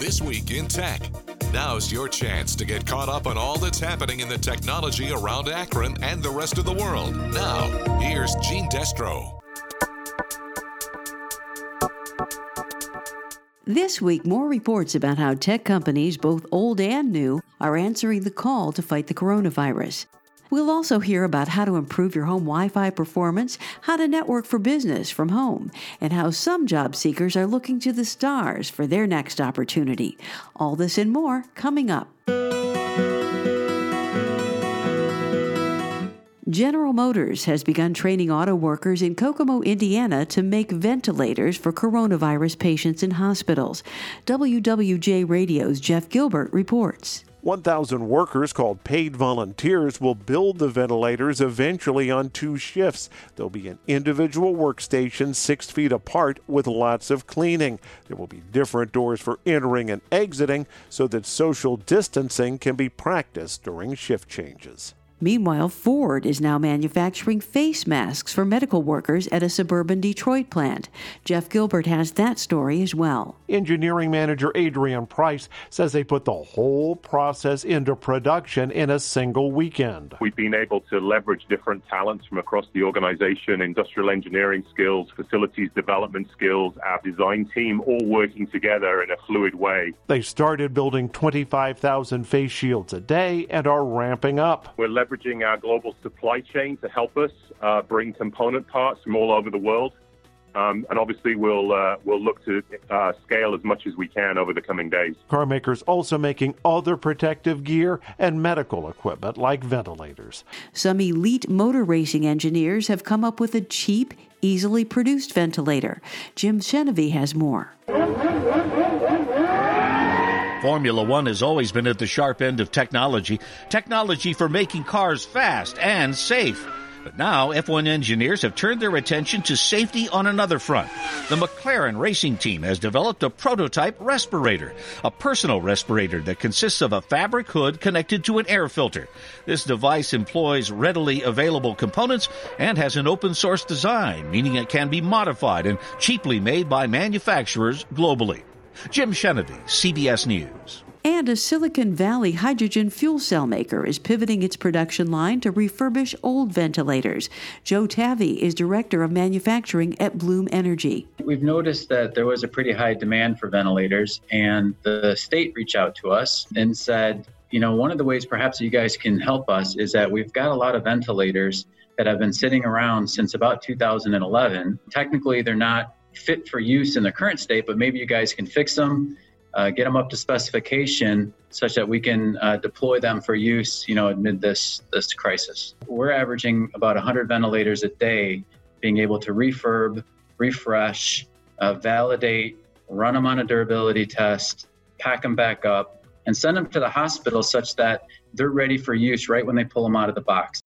This Week in Tech. Now's your chance to get caught up on all that's happening in the technology around Akron and the rest of the world. Now, here's Gene Destro. This week, more reports about how tech companies, both old and new, are answering the call to fight the coronavirus. We'll also hear about how to improve your home Wi Fi performance, how to network for business from home, and how some job seekers are looking to the stars for their next opportunity. All this and more coming up. General Motors has begun training auto workers in Kokomo, Indiana to make ventilators for coronavirus patients in hospitals. WWJ Radio's Jeff Gilbert reports. 1,000 workers called paid volunteers will build the ventilators eventually on two shifts. There'll be an individual workstation six feet apart with lots of cleaning. There will be different doors for entering and exiting so that social distancing can be practiced during shift changes. Meanwhile, Ford is now manufacturing face masks for medical workers at a suburban Detroit plant. Jeff Gilbert has that story as well. Engineering manager Adrian Price says they put the whole process into production in a single weekend. We've been able to leverage different talents from across the organization industrial engineering skills, facilities development skills, our design team all working together in a fluid way. They started building 25,000 face shields a day and are ramping up. We're leveraging our global supply chain to help us uh, bring component parts from all over the world. Um, and obviously, we'll uh, we'll look to uh, scale as much as we can over the coming days. Car makers also making other protective gear and medical equipment like ventilators. Some elite motor racing engineers have come up with a cheap, easily produced ventilator. Jim Chenevey has more. Formula One has always been at the sharp end of technology, technology for making cars fast and safe. But now F1 engineers have turned their attention to safety on another front. The McLaren racing team has developed a prototype respirator, a personal respirator that consists of a fabric hood connected to an air filter. This device employs readily available components and has an open source design, meaning it can be modified and cheaply made by manufacturers globally. Jim Chenevey, CBS News. And a Silicon Valley hydrogen fuel cell maker is pivoting its production line to refurbish old ventilators. Joe Tavy is director of manufacturing at Bloom Energy. We've noticed that there was a pretty high demand for ventilators, and the state reached out to us and said, you know, one of the ways perhaps you guys can help us is that we've got a lot of ventilators that have been sitting around since about 2011. Technically, they're not fit for use in the current state, but maybe you guys can fix them, uh, get them up to specification, such that we can uh, deploy them for use, you know, amid this this crisis. We're averaging about 100 ventilators a day, being able to refurb, refresh, uh, validate, run them on a durability test, pack them back up, and send them to the hospital such that they're ready for use right when they pull them out of the box.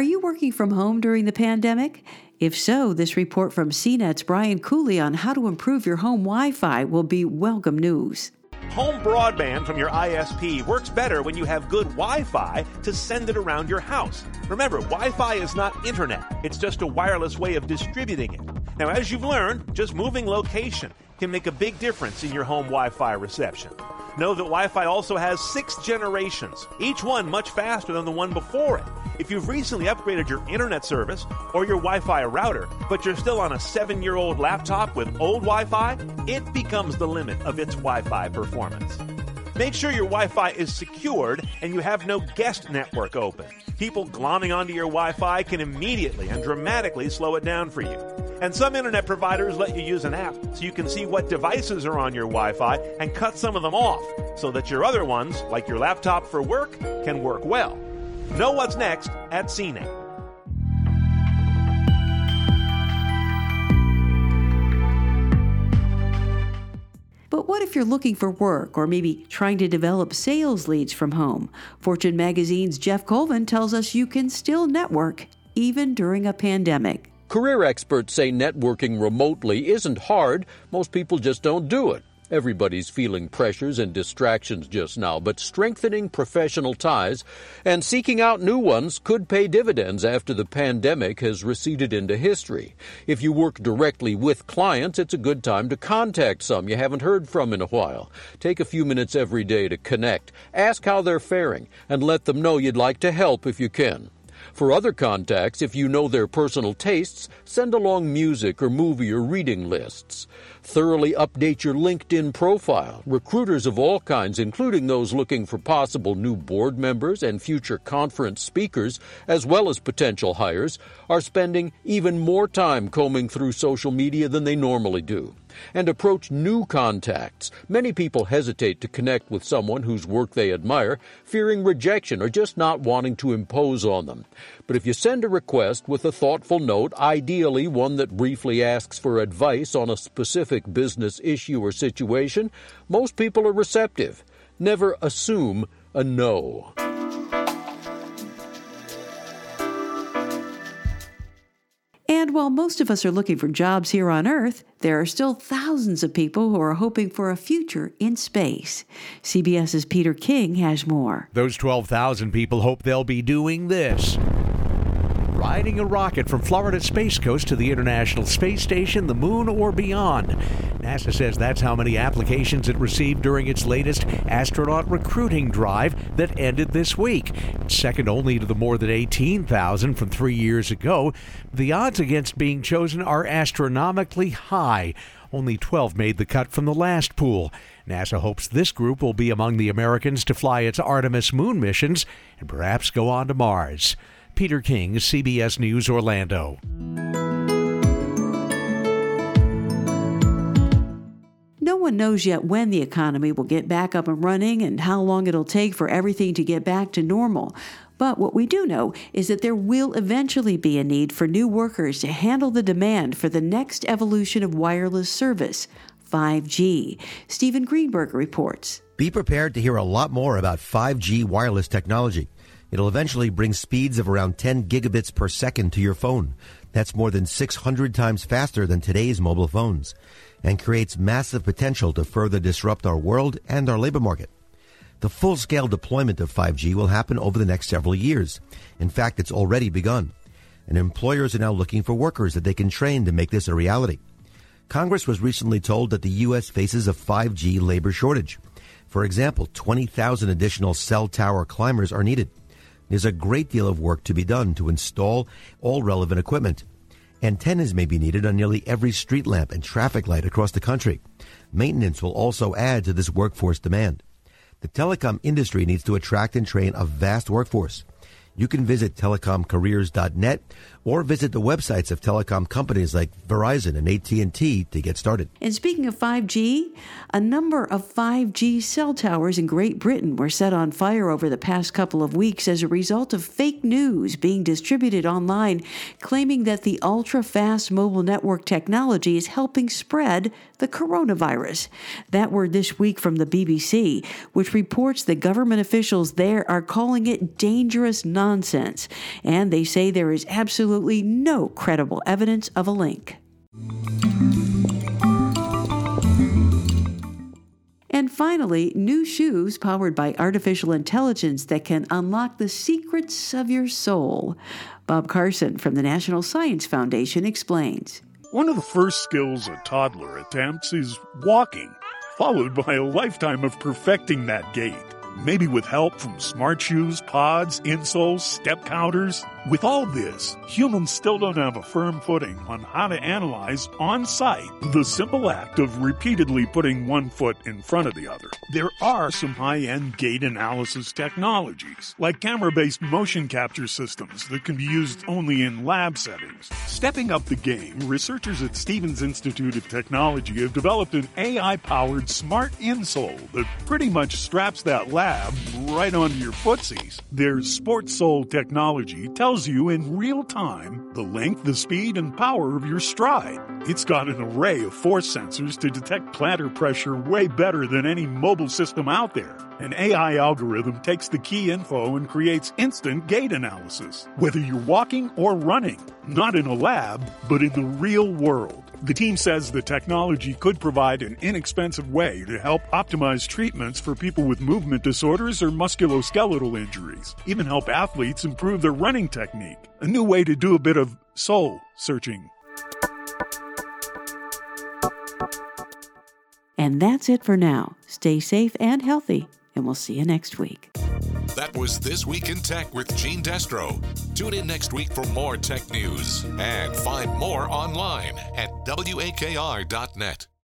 Are you working from home during the pandemic? If so, this report from CNET's Brian Cooley on how to improve your home Wi Fi will be welcome news. Home broadband from your ISP works better when you have good Wi Fi to send it around your house. Remember, Wi Fi is not internet, it's just a wireless way of distributing it. Now, as you've learned, just moving location can make a big difference in your home Wi Fi reception. Know that Wi Fi also has six generations, each one much faster than the one before it. If you've recently upgraded your internet service or your Wi Fi router, but you're still on a seven year old laptop with old Wi Fi, it becomes the limit of its Wi Fi performance. Make sure your Wi Fi is secured and you have no guest network open. People glomming onto your Wi Fi can immediately and dramatically slow it down for you. And some internet providers let you use an app so you can see what devices are on your Wi Fi and cut some of them off so that your other ones, like your laptop for work, can work well. Know what's next at CNET. But what if you're looking for work or maybe trying to develop sales leads from home? Fortune magazine's Geoff Colvin tells us you can still network even during a pandemic. Career experts say networking remotely isn't hard, most people just don't do it. Everybody's feeling pressures and distractions just now, but strengthening professional ties and seeking out new ones could pay dividends after the pandemic has receded into history. If you work directly with clients, it's a good time to contact some you haven't heard from in a while. Take a few minutes every day to connect, ask how they're faring, and let them know you'd like to help if you can. For other contacts, if you know their personal tastes, send along music or movie or reading lists. Thoroughly update your LinkedIn profile. Recruiters of all kinds, including those looking for possible new board members and future conference speakers, as well as potential hires, are spending even more time combing through social media than they normally do. And approach new contacts. Many people hesitate to connect with someone whose work they admire, fearing rejection or just not wanting to impose on them. But if you send a request with a thoughtful note, ideally one that briefly asks for advice on a specific business issue or situation, most people are receptive. Never assume a no. And while most of us are looking for jobs here on Earth, there are still thousands of people who are hoping for a future in space. CBS's Peter King has more. Those 12,000 people hope they'll be doing this riding a rocket from Florida's Space Coast to the International Space Station, the Moon, or beyond. NASA says that's how many applications it received during its latest astronaut recruiting drive that ended this week. Second only to the more than 18,000 from three years ago, the odds against being chosen are astronomically high. Only 12 made the cut from the last pool. NASA hopes this group will be among the Americans to fly its Artemis moon missions and perhaps go on to Mars. Peter King, CBS News Orlando. No one knows yet when the economy will get back up and running and how long it'll take for everything to get back to normal. But what we do know is that there will eventually be a need for new workers to handle the demand for the next evolution of wireless service, 5G. Stephen Greenberg reports. Be prepared to hear a lot more about 5G wireless technology. It'll eventually bring speeds of around 10 gigabits per second to your phone. That's more than 600 times faster than today's mobile phones and creates massive potential to further disrupt our world and our labor market. The full scale deployment of 5G will happen over the next several years. In fact, it's already begun. And employers are now looking for workers that they can train to make this a reality. Congress was recently told that the U.S. faces a 5G labor shortage. For example, 20,000 additional cell tower climbers are needed. There's a great deal of work to be done to install all relevant equipment. Antennas may be needed on nearly every street lamp and traffic light across the country. Maintenance will also add to this workforce demand. The telecom industry needs to attract and train a vast workforce. You can visit telecomcareers.net or visit the websites of telecom companies like Verizon and AT&T to get started. And speaking of 5G, a number of 5G cell towers in Great Britain were set on fire over the past couple of weeks as a result of fake news being distributed online claiming that the ultra-fast mobile network technology is helping spread the coronavirus. That word this week from the BBC, which reports that government officials there are calling it dangerous nonsense, and they say there is absolutely absolutely no credible evidence of a link. And finally, new shoes powered by artificial intelligence that can unlock the secrets of your soul. Bob Karson from the National Science Foundation explains. One of the first skills a toddler attempts is walking, followed by a lifetime of perfecting that gait maybe with help from smart shoes, pods, insoles, step counters. With all this, humans still don't have a firm footing on how to analyze on site the simple act of repeatedly putting one foot in front of the other. There are some high end gait analysis technologies, like camera based motion capture systems that can be used only in lab settings. Stepping up the game, researchers at Stevens Institute of Technology have developed an AI powered smart insole that pretty much straps that lab right onto your footsies. Their SportSole technology tells you in real time the length, the speed, and power of your stride. It's got an array of force sensors to detect plantar pressure way better than any mobile system out there. An AI algorithm takes the key info and creates instant gait analysis, whether you're walking or running, not in a lab, but in the real world. The team says the technology could provide an inexpensive way to help optimize treatments for people with movement disorders or musculoskeletal injuries, even help athletes improve their running technique. A new way to do a bit of soul searching. And that's it for now. Stay safe and healthy, and we'll see you next week. That was This Week in Tech with Gene Destro. Tune in next week for more tech news and find more online at WAKR.net.